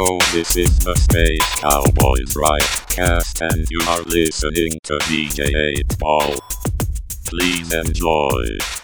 Hello, this is the Space Cowboys ride Cast, and you are listening to DJ 8 Ball. Please enjoy.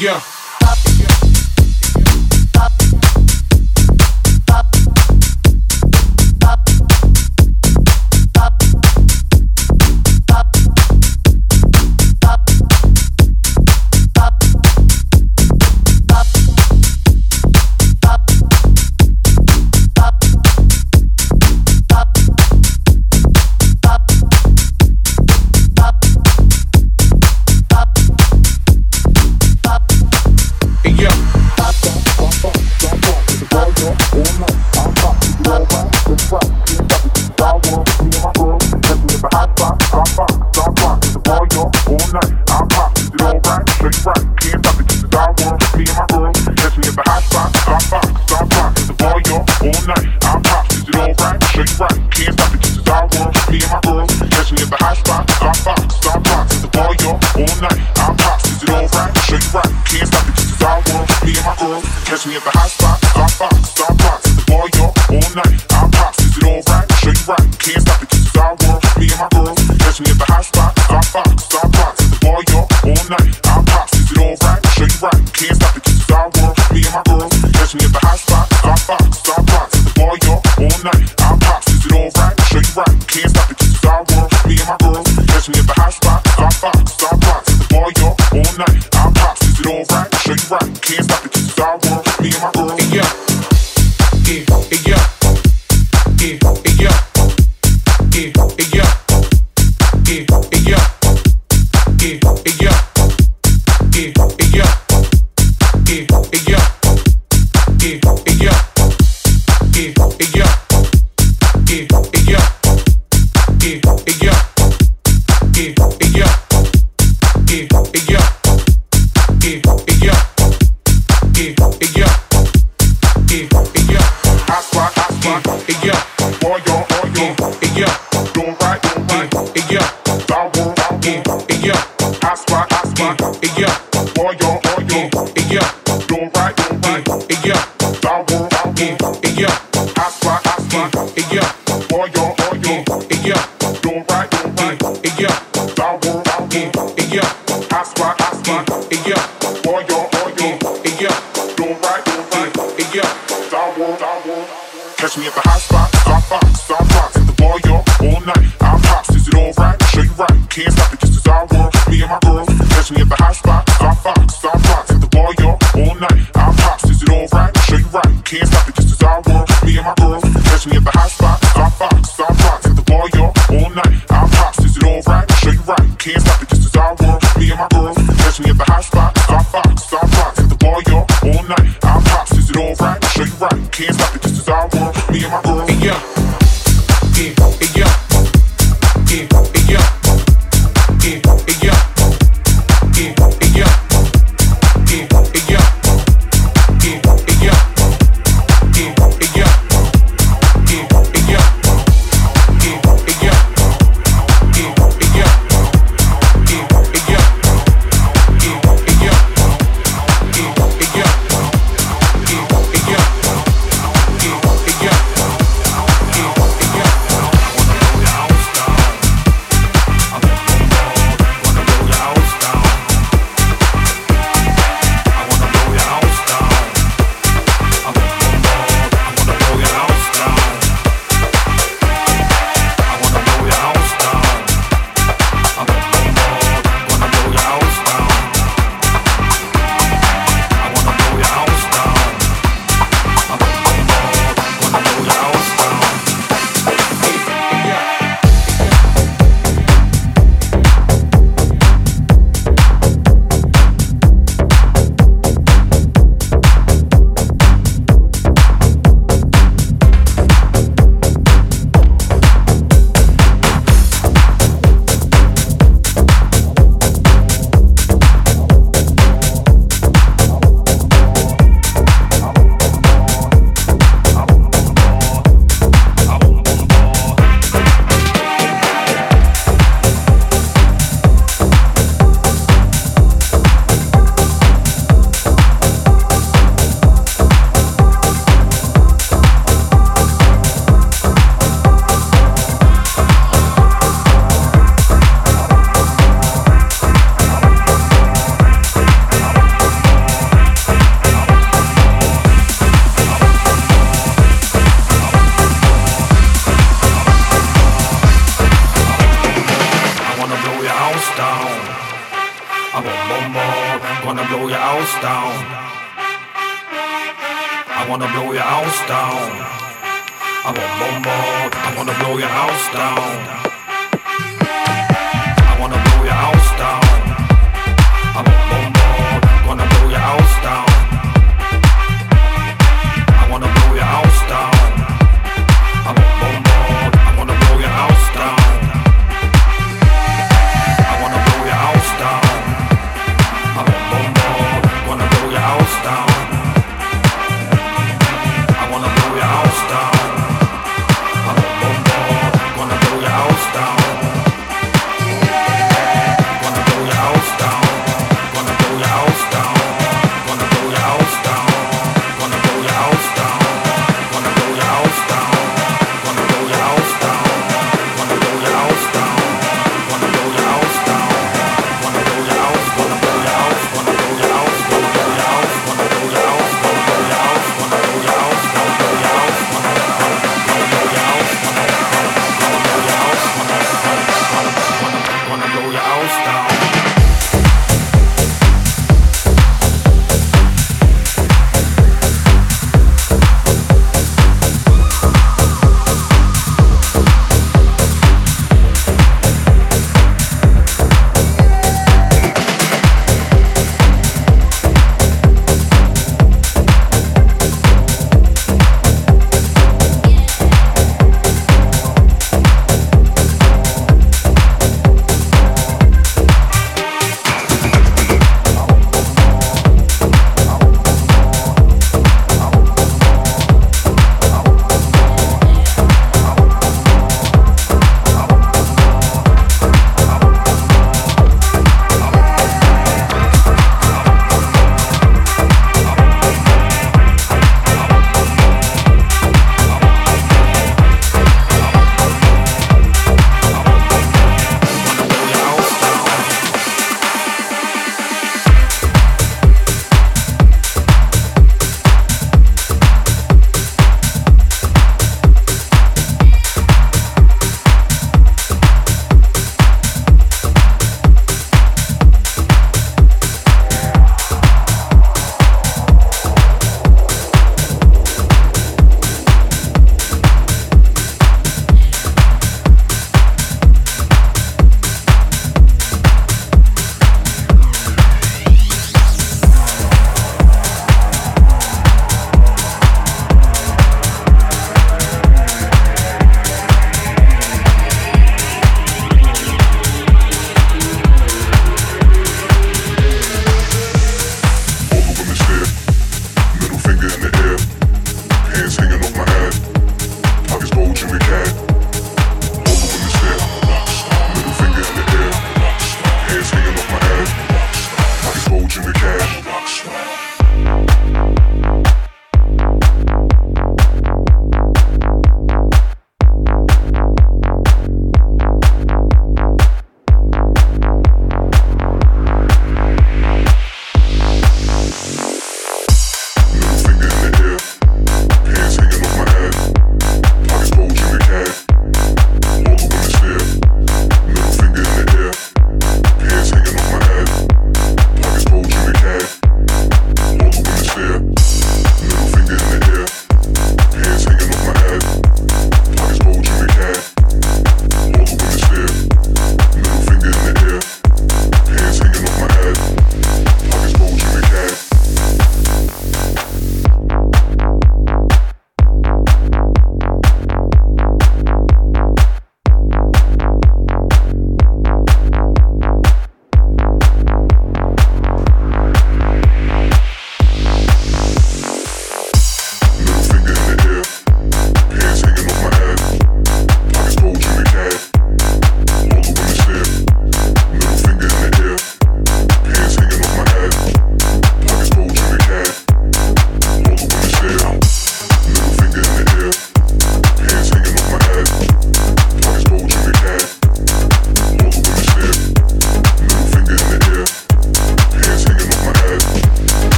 Yeah.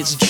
it's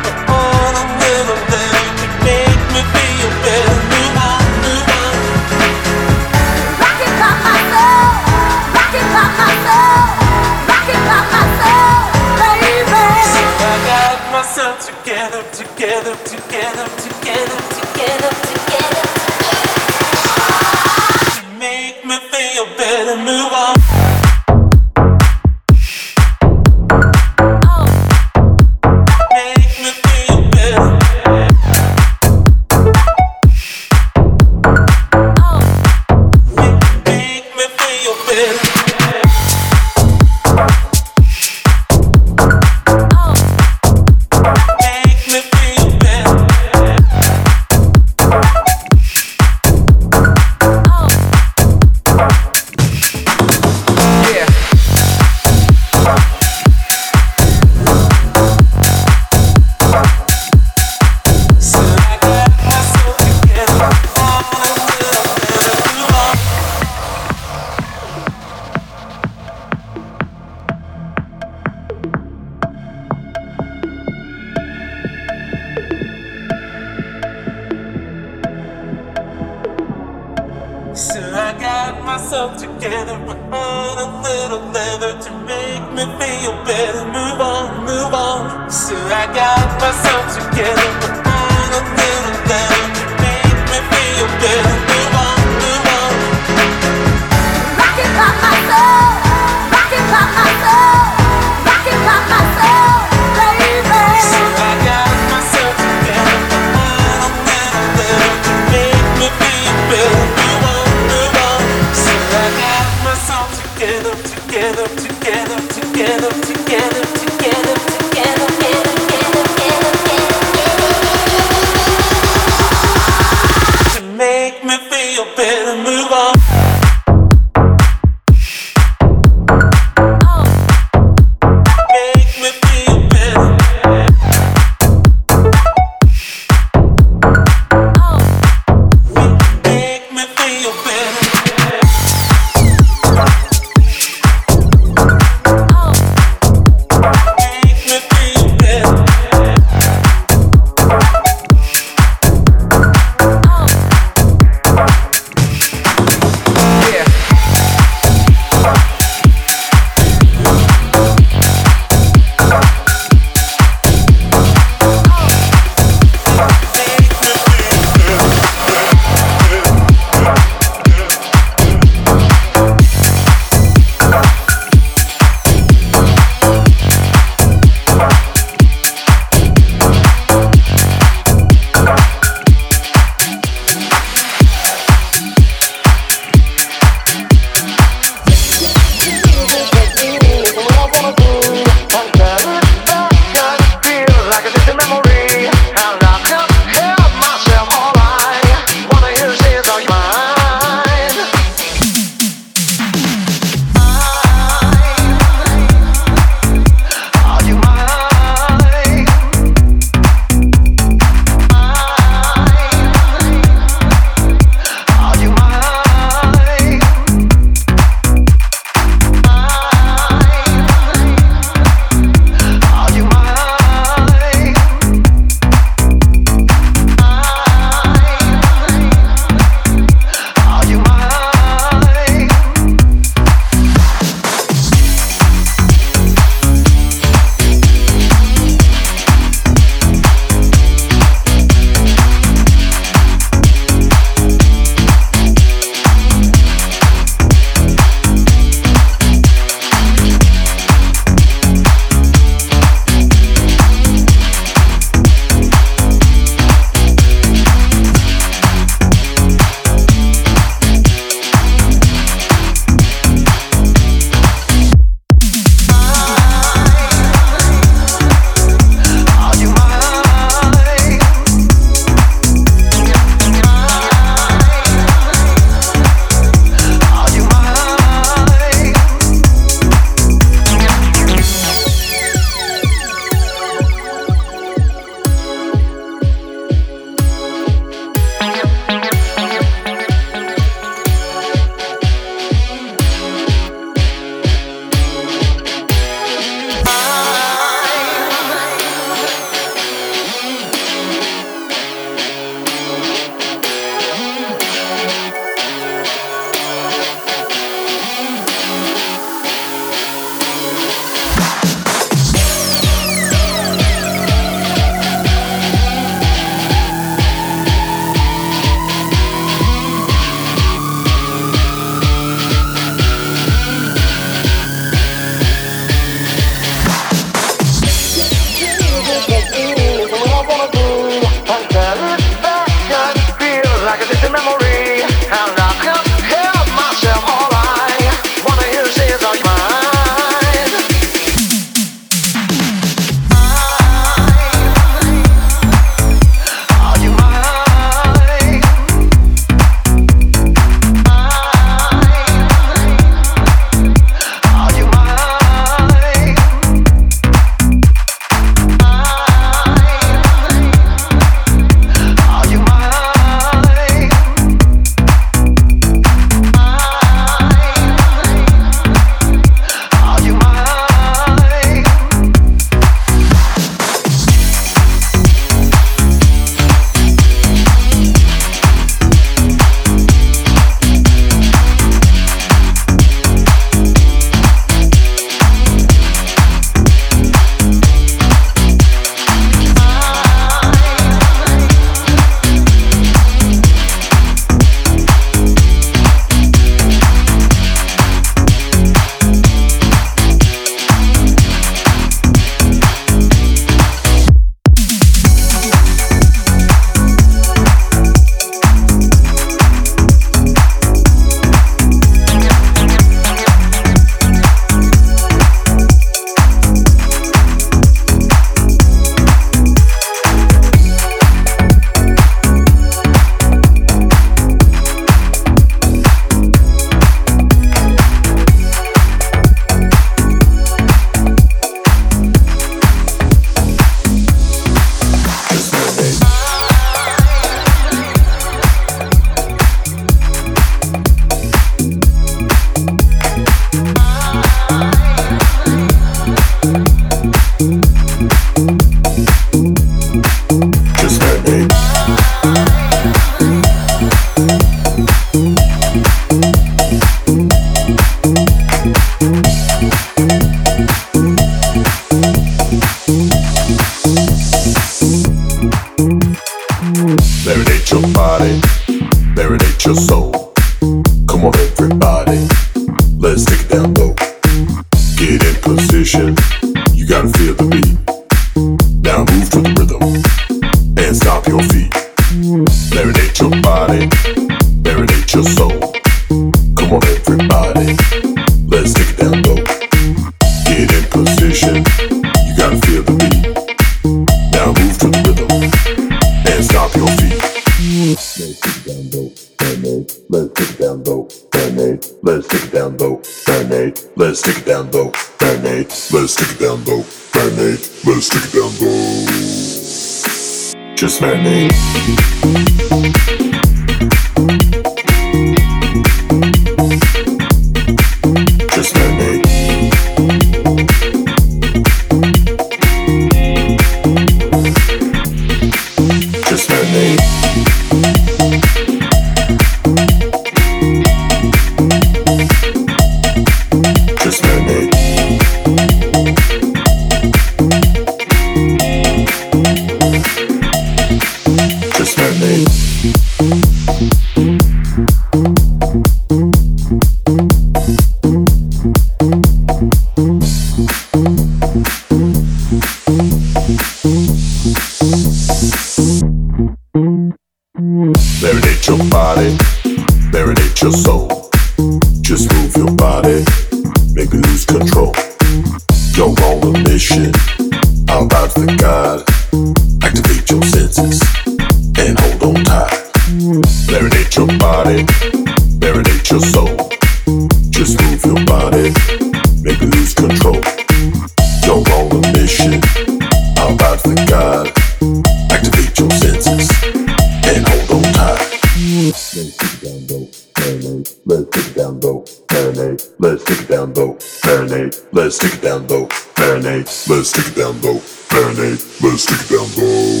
let's take it down low. Marinate, let's take it down low. Marinate, let's take it down low.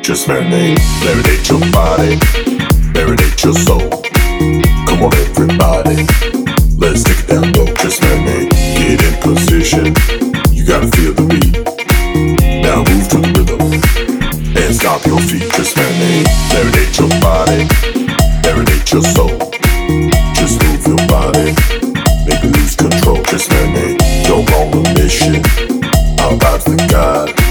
Just marinate, marinate your body, marinate your soul. Come on, everybody, let's take it down low. Just marinate, get in position. You gotta feel the beat. Now move to the rhythm and stop your feet. Just marinate, marinate your body, marinate your soul. Just move your body control this man, they don't mission. I'm about to God.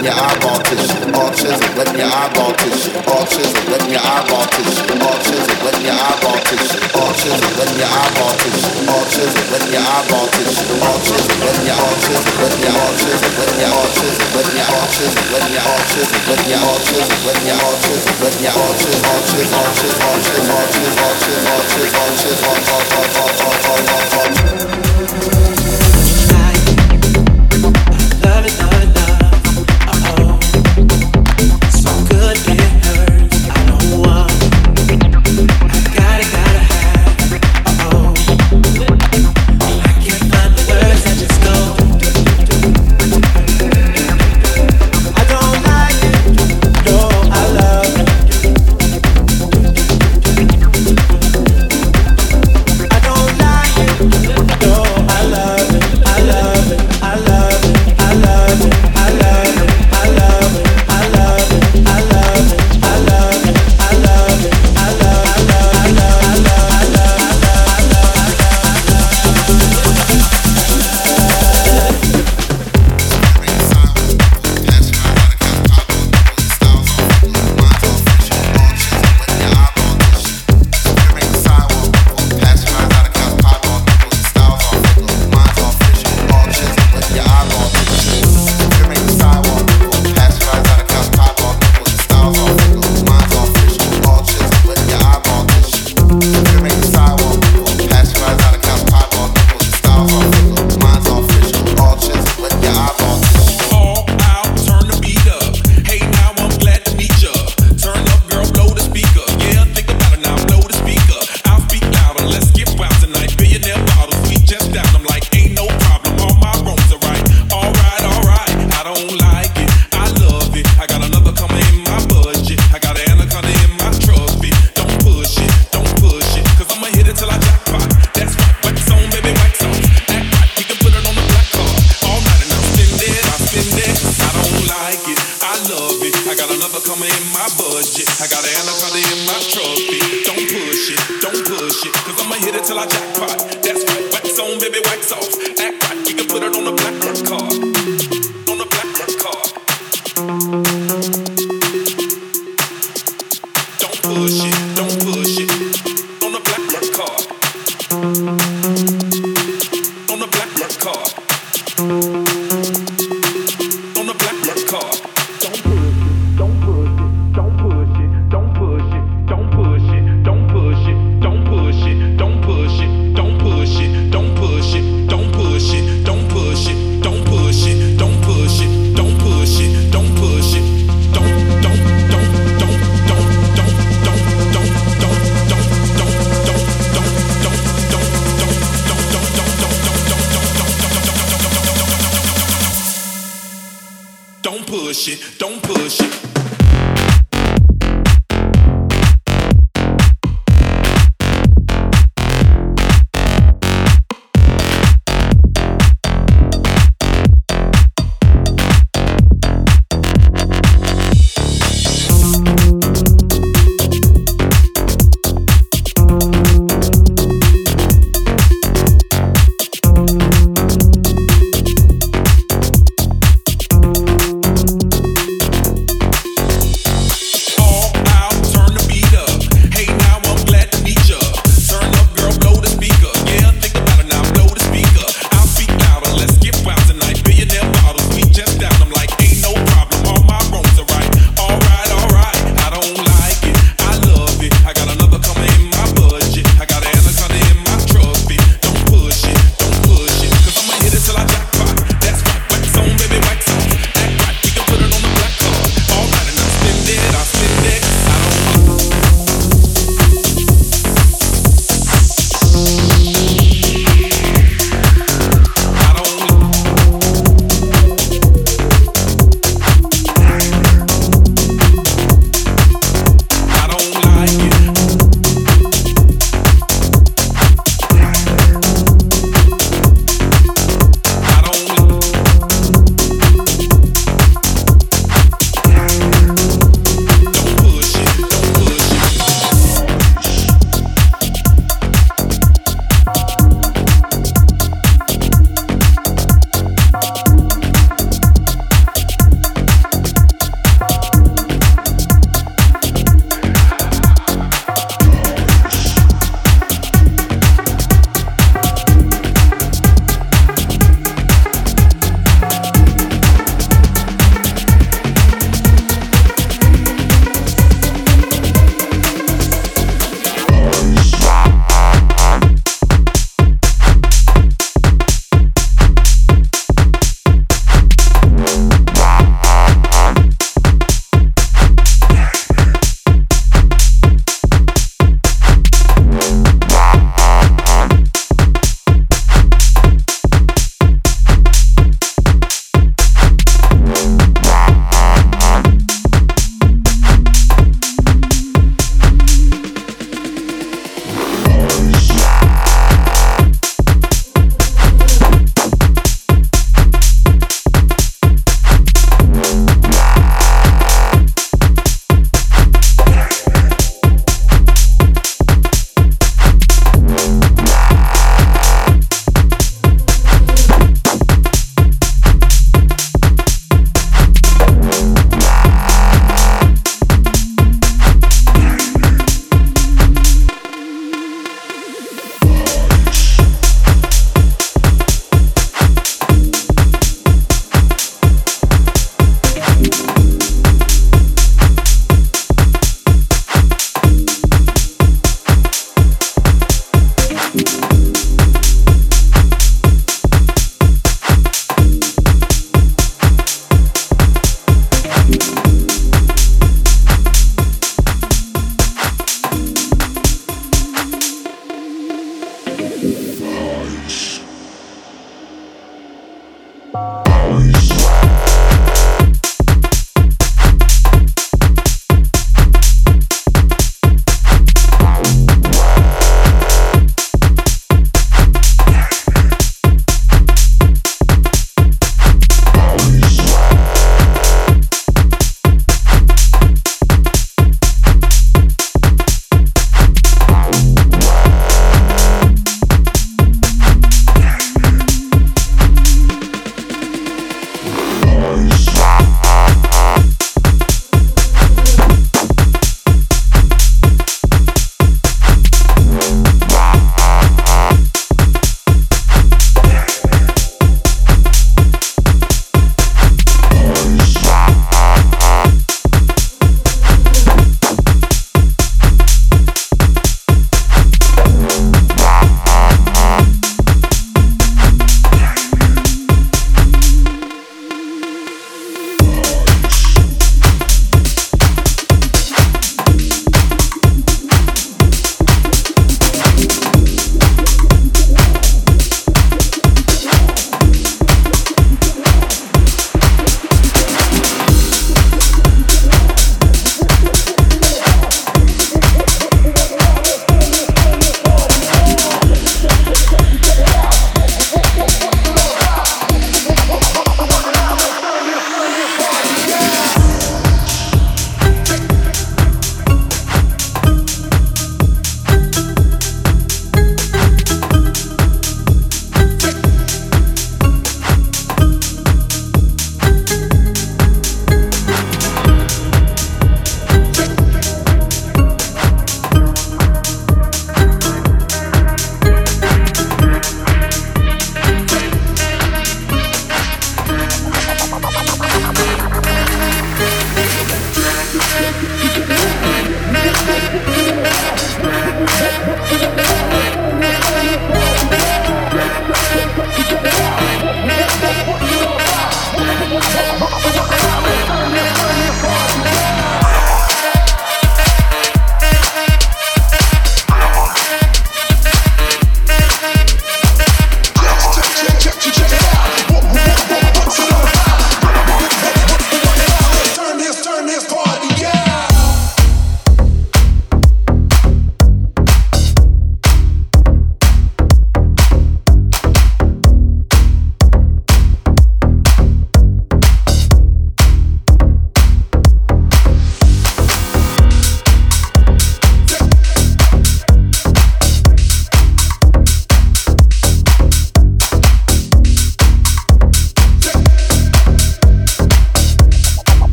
Chisel. In your eyeball tissue. All chisel. Wet in your eyeball tissue. All chisel. Wet in your eyeball tissue. All chisel. Wet in your eyeball tissue. All chisel. Wet in your eyeball tissue. All chisel. Wet in your eyeball tissue. All chisel. Wet in your all chisel. Wet in your all chisel. Wet in your all chisel. Wet in your all chisel. Wet in your all chisel. Wet in your all chisel. Wet in your all chisel. Wet in your all chisel. All chisel. All chisel. All chisel. All chisel. All chisel. All chisel. All chisel. All all all all all all all all. Love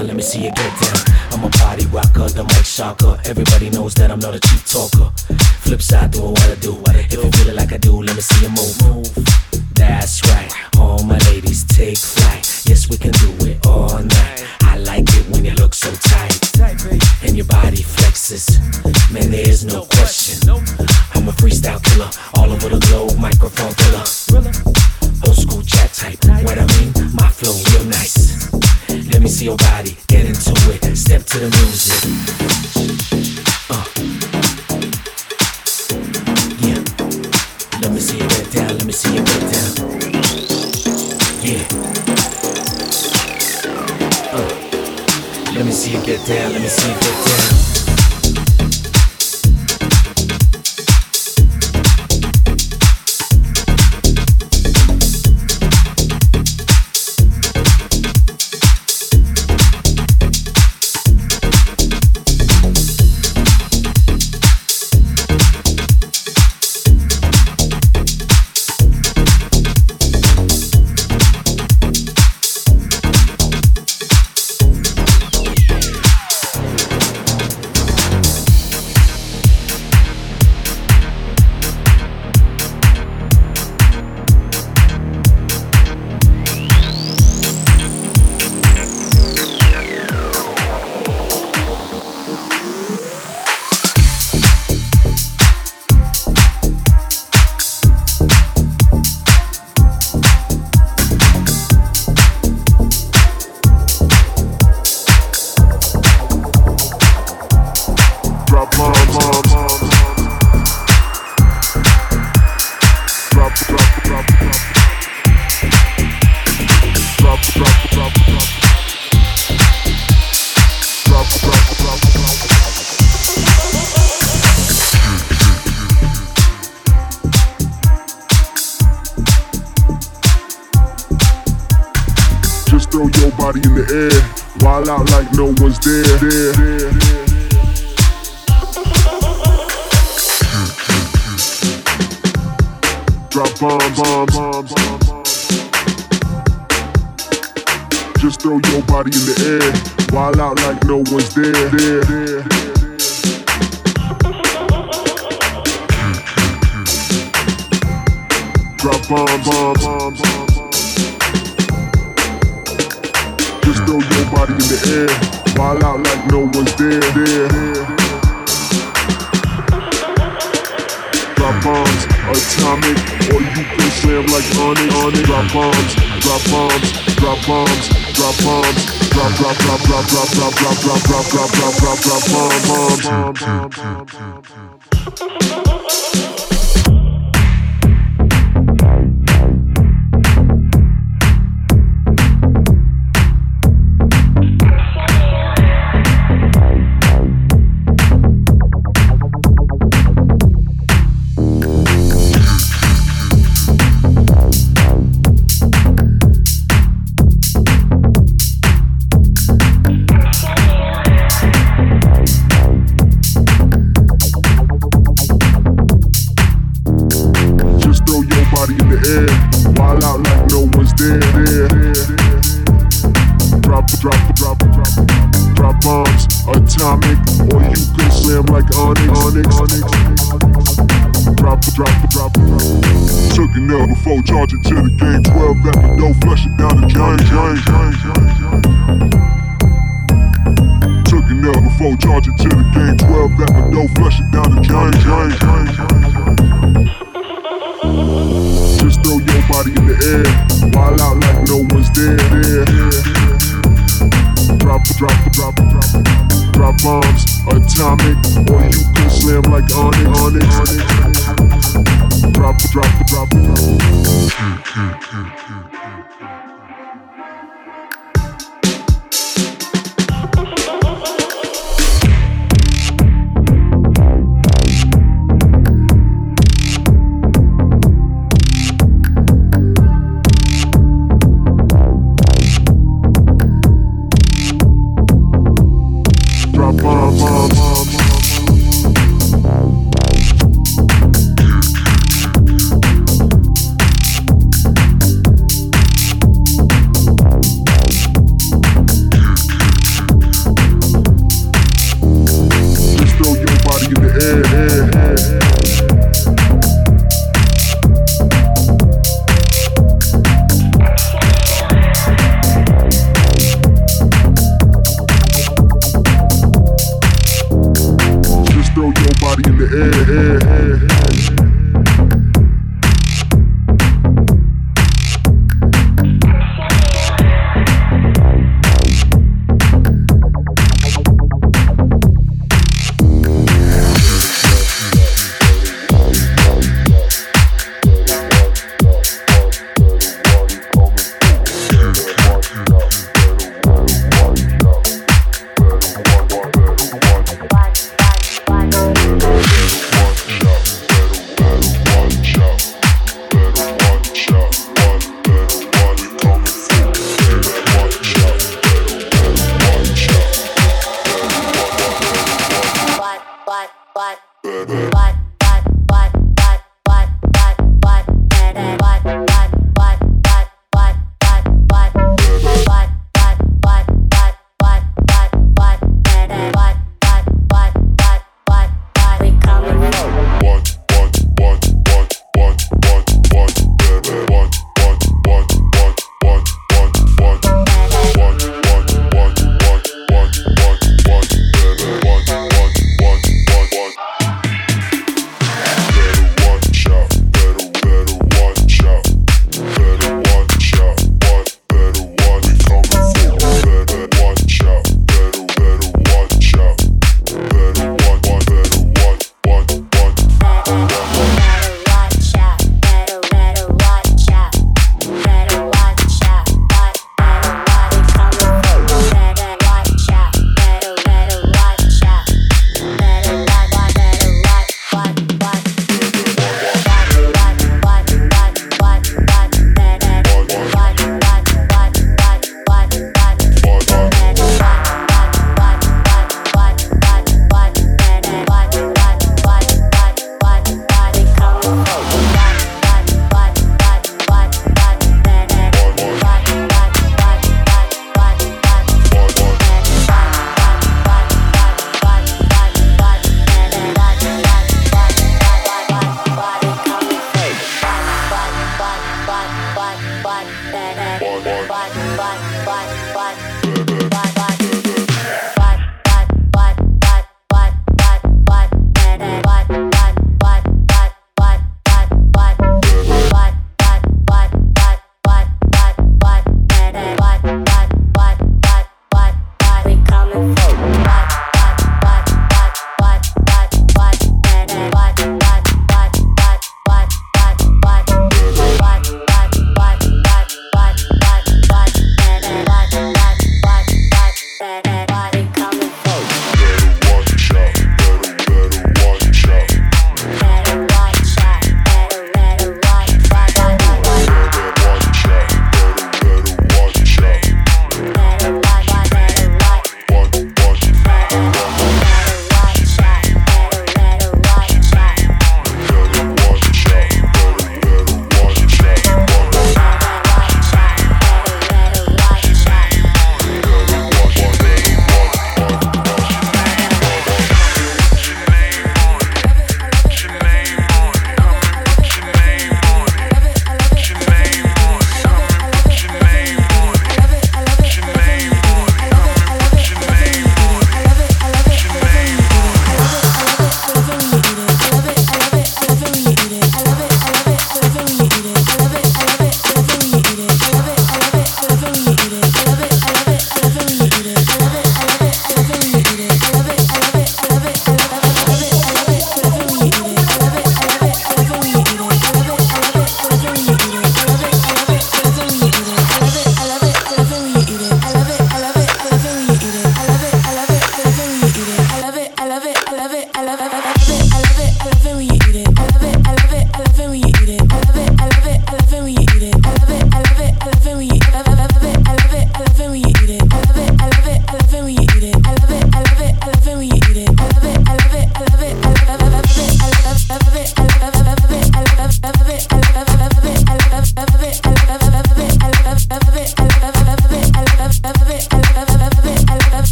down, let me see you get down. I'm a party rocker, the mic shocker. Everybody knows that I'm not a cheap talker. Flip side, doing what I do. If you feel it like I do, let me see you move. Move. That's right. All my ladies take flight. Yes, we can do it all night. I like it when you look so tight. And your body flexes. Man, there is no question. I'm a freestyle killer. All over the globe, microphone killer. Old school chat type. What I mean, my flow real nice. Let me see your body, get into it. Step to the music. Uh. Yeah. Let me see you get down, let me see you get down. Yeah. Uh. Let me see you get down, let me see you get down.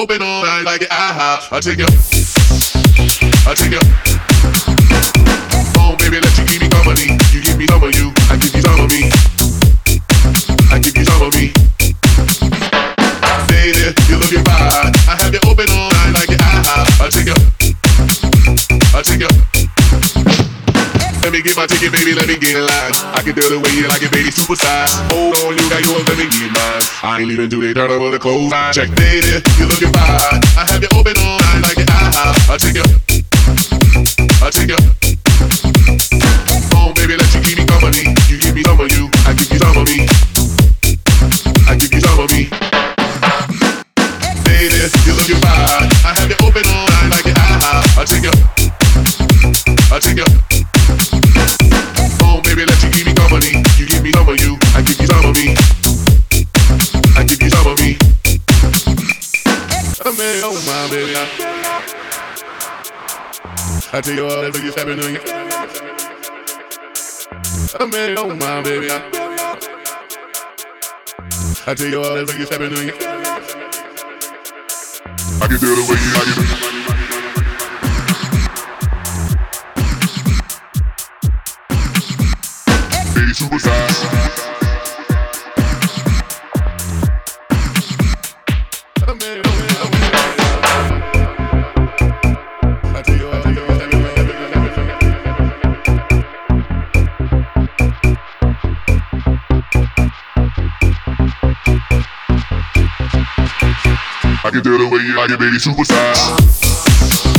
Open all night like IHOP. I take you. My ticket, baby, let me get in line. I can tell the way you like it, baby, super size. Hold on, you got yours, let me get mine. I ain't even do they turn over the clothes. I check, baby, you looking fine. I have you open all night like an IHOP. I take you. I take you. Baby. I, I tell you all that you stepping on. Oh, man, oh, my baby. I, I tell you all that you stepping on. I can tell the way you like it. Baby, superstar. I can tell the way you like it, baby, superstar.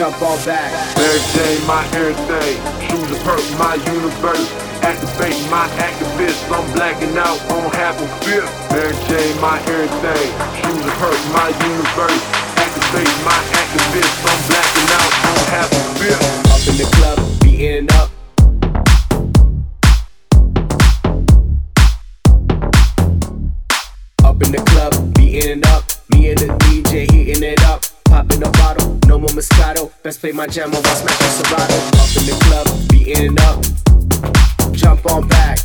Jump on back. Everything, my everything. Shoes are perk, my universe. Activate my activist. I'm blacking out on half a fifth. Everything, my everything. Shoes are perk, my universe. Activate my activist. I'm blacking out on half a fifth. Up in the club, beating. Up Best play my jam over smashing Serato. Up in the club, beating it up. Jump on back,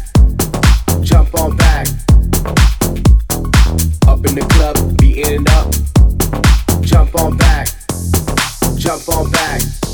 jump on back. Up in the club, beating it up. Jump on back, jump on back.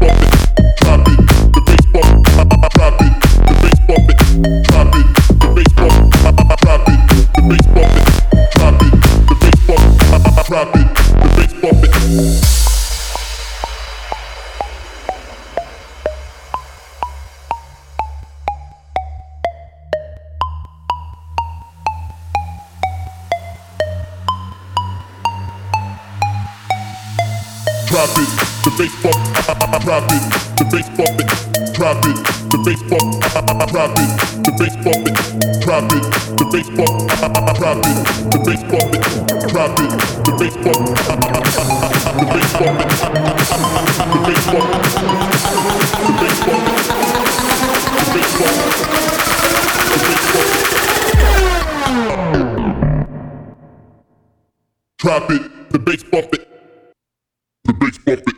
Drop drop it, the bass bump it, drop it, the bass bump, drop it, the bass bump it, drop it, the bass bump, drop it, the bass bump it, drop it, the bass bump, the bass bump it, the bass bump, the bass bump, the bass bump, the bass bump. Drop it, the bass bump it. The bass bump it.